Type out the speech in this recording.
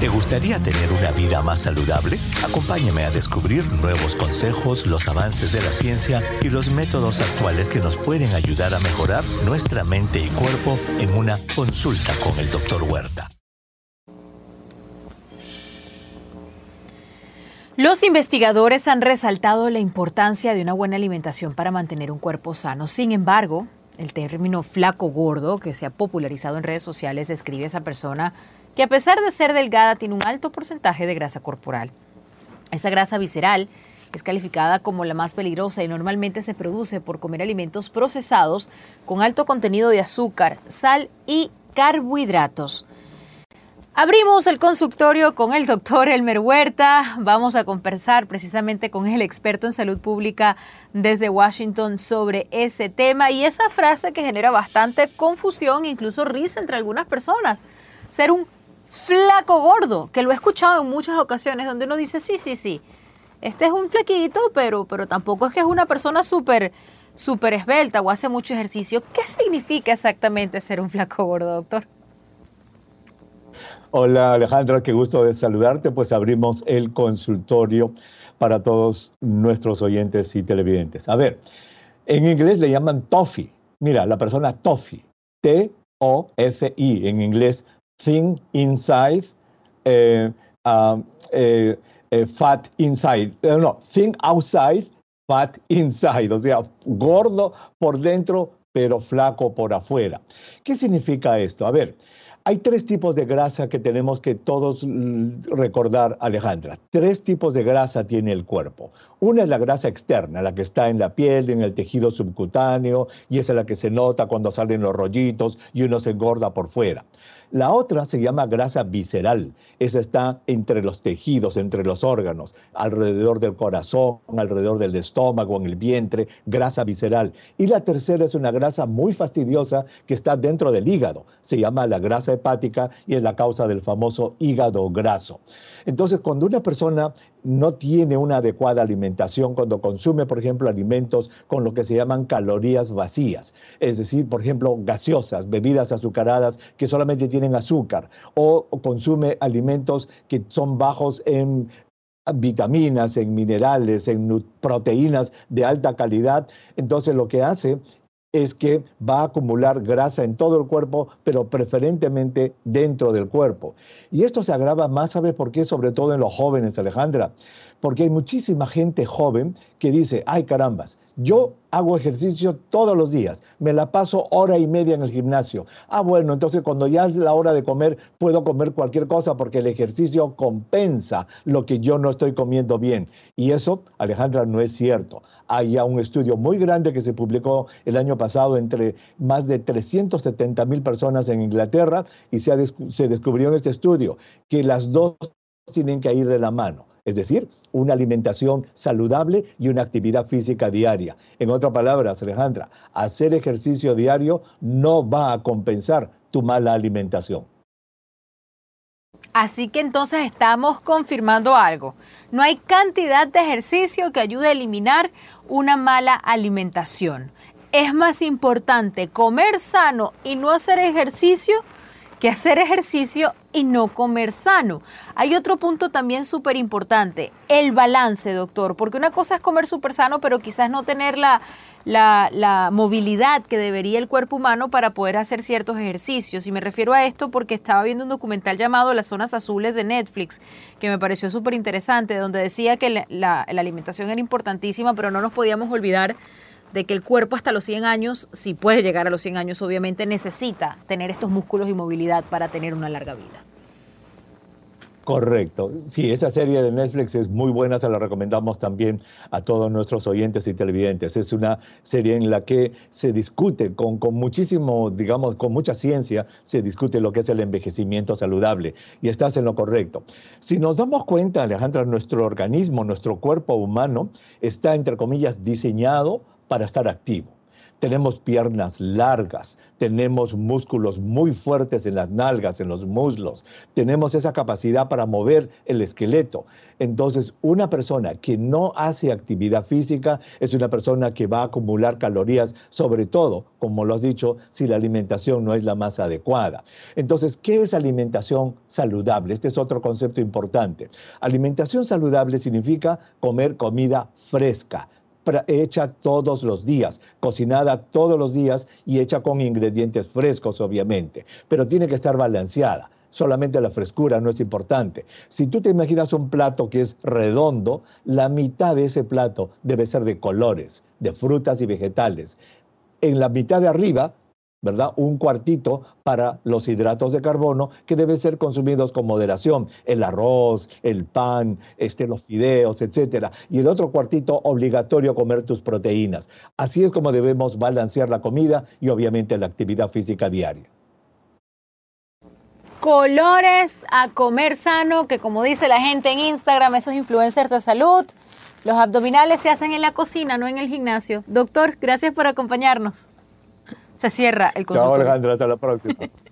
¿Te gustaría tener una vida más saludable? Acompáñame a descubrir nuevos consejos, los avances de la ciencia y los métodos actuales que nos pueden ayudar a mejorar nuestra mente y cuerpo en una consulta con el Dr. Huerta. Los investigadores han resaltado la importancia de una buena alimentación para mantener un cuerpo sano. Sin embargo, el término flaco gordo, que se ha popularizado en redes sociales, describe a esa persona que a pesar de ser delgada tiene un alto porcentaje de grasa corporal. Esa grasa visceral es calificada como la más peligrosa y normalmente se produce por comer alimentos procesados con alto contenido de azúcar, sal y carbohidratos. Abrimos el consultorio con el doctor Elmer Huerta. Vamos a conversar precisamente con el experto en salud pública desde Washington sobre ese tema y esa frase que genera bastante confusión, incluso risa entre algunas personas. Ser un flaco gordo, que lo he escuchado en muchas ocasiones donde uno dice, sí, sí, sí, este es un flaquito, pero, pero tampoco es que es una persona súper súper esbelta o hace mucho ejercicio. ¿Qué significa exactamente ser un flaco gordo, doctor? Hola Alejandra, qué gusto de saludarte. Pues abrimos el consultorio para todos nuestros oyentes y televidentes. A ver, en inglés le llaman TOFI. Mira, la persona TOFI, T-O-F-I, en inglés thin inside, eh, um, eh, eh, fat inside. no, thin outside, fat inside. O sea, gordo por dentro, pero flaco por afuera. ¿Qué significa esto? A ver, hay tres tipos de grasa que tenemos que todos recordar, Alejandra. Tres tipos de grasa tiene el cuerpo. Una es la grasa externa, la que está en la piel, en el tejido subcutáneo, y esa es la que se nota cuando salen los rollitos y uno se engorda por fuera. La otra se llama grasa visceral. Esa está entre los tejidos, entre los órganos, alrededor del corazón, alrededor del estómago, en el vientre, grasa visceral. Y la tercera es una grasa muy fastidiosa que está dentro del hígado. Se llama la grasa hepática y es la causa del famoso hígado graso. Entonces, cuando una persona no tiene una adecuada alimentación cuando consume, por ejemplo, alimentos con lo que se llaman calorías vacías, es decir, por ejemplo, gaseosas, bebidas azucaradas que solamente tienen azúcar, o, consume alimentos que son bajos en vitaminas, en minerales, en proteínas de alta calidad, entonces lo que hace es que va a acumular grasa en todo el cuerpo, pero preferentemente dentro del cuerpo. Y esto se agrava más, ¿sabe por qué? Sobre todo en los jóvenes, Alejandra. Porque hay muchísima gente joven que dice, ay carambas, yo hago ejercicio todos los días, me la paso hora y media en el gimnasio. Ah, bueno, entonces cuando ya es la hora de comer, puedo comer cualquier cosa porque el ejercicio compensa lo que yo no estoy comiendo bien. Y eso, Alejandra, no es cierto. Hay ya un estudio muy grande que se publicó el año pasado entre más de 370 mil personas en Inglaterra y se, se descubrió en este estudio que las dos tienen que ir de la mano es decir, una alimentación saludable y una actividad física diaria. En otras palabras, Alejandra, hacer ejercicio diario no va a compensar tu mala alimentación. Así que entonces estamos confirmando algo. No hay cantidad de ejercicio que ayude a eliminar una mala alimentación. Es más importante comer sano y no hacer ejercicio que hacer ejercicio y no comer sano. Hay otro punto también súper importante, el balance, doctor, porque una cosa es comer súper sano, pero quizás no tener la, la, movilidad que debería el cuerpo humano para poder hacer ciertos ejercicios. Y me refiero a esto porque estaba viendo un documental llamado Las Zonas Azules de Netflix, que me pareció súper interesante, donde decía que la, la alimentación era importantísima, pero no nos podíamos olvidar de que el cuerpo hasta los 100 años, si puede llegar a los 100 años, obviamente necesita tener estos músculos y movilidad para tener una larga vida. Correcto. Sí, esa serie de Netflix es muy buena, se la recomendamos también a todos nuestros oyentes y televidentes. Es una serie en la que se discute con, con muchísimo, digamos, con mucha ciencia, se discute lo que es el envejecimiento saludable. Y estás en lo correcto. Si nos damos cuenta, Alejandra, nuestro organismo, nuestro cuerpo humano está, entre comillas, diseñado para estar activo. Tenemos piernas largas, tenemos músculos muy fuertes en las nalgas, en los muslos, tenemos esa capacidad para mover el esqueleto. Entonces, una persona que no hace actividad física es una persona que va a acumular calorías, sobre todo, como lo has dicho, si la alimentación no es la más adecuada. Entonces, ¿qué es alimentación saludable? Este es otro concepto importante. Alimentación saludable significa comer comida fresca hecha todos los días, cocinada todos los días y hecha con ingredientes frescos, obviamente, pero tiene que estar balanceada. Solamente la frescura no es importante. Si tú te imaginas un plato que es redondo, la mitad de ese plato debe ser de colores, de frutas y vegetales. En la mitad de arriba ¿verdad? Un cuartito para los hidratos de carbono que deben ser consumidos con moderación, el arroz, el pan, este, los fideos, etcétera. Y el otro cuartito obligatorio comer tus proteínas. Así es como debemos balancear la comida y obviamente la actividad física diaria. Colores a comer sano, que como dice la gente en Instagram, esos influencers de salud, los abdominales se hacen en la cocina, no en el gimnasio. Doctor, gracias por acompañarnos se cierra el consultorio. Chao Alejandra, hasta la próxima.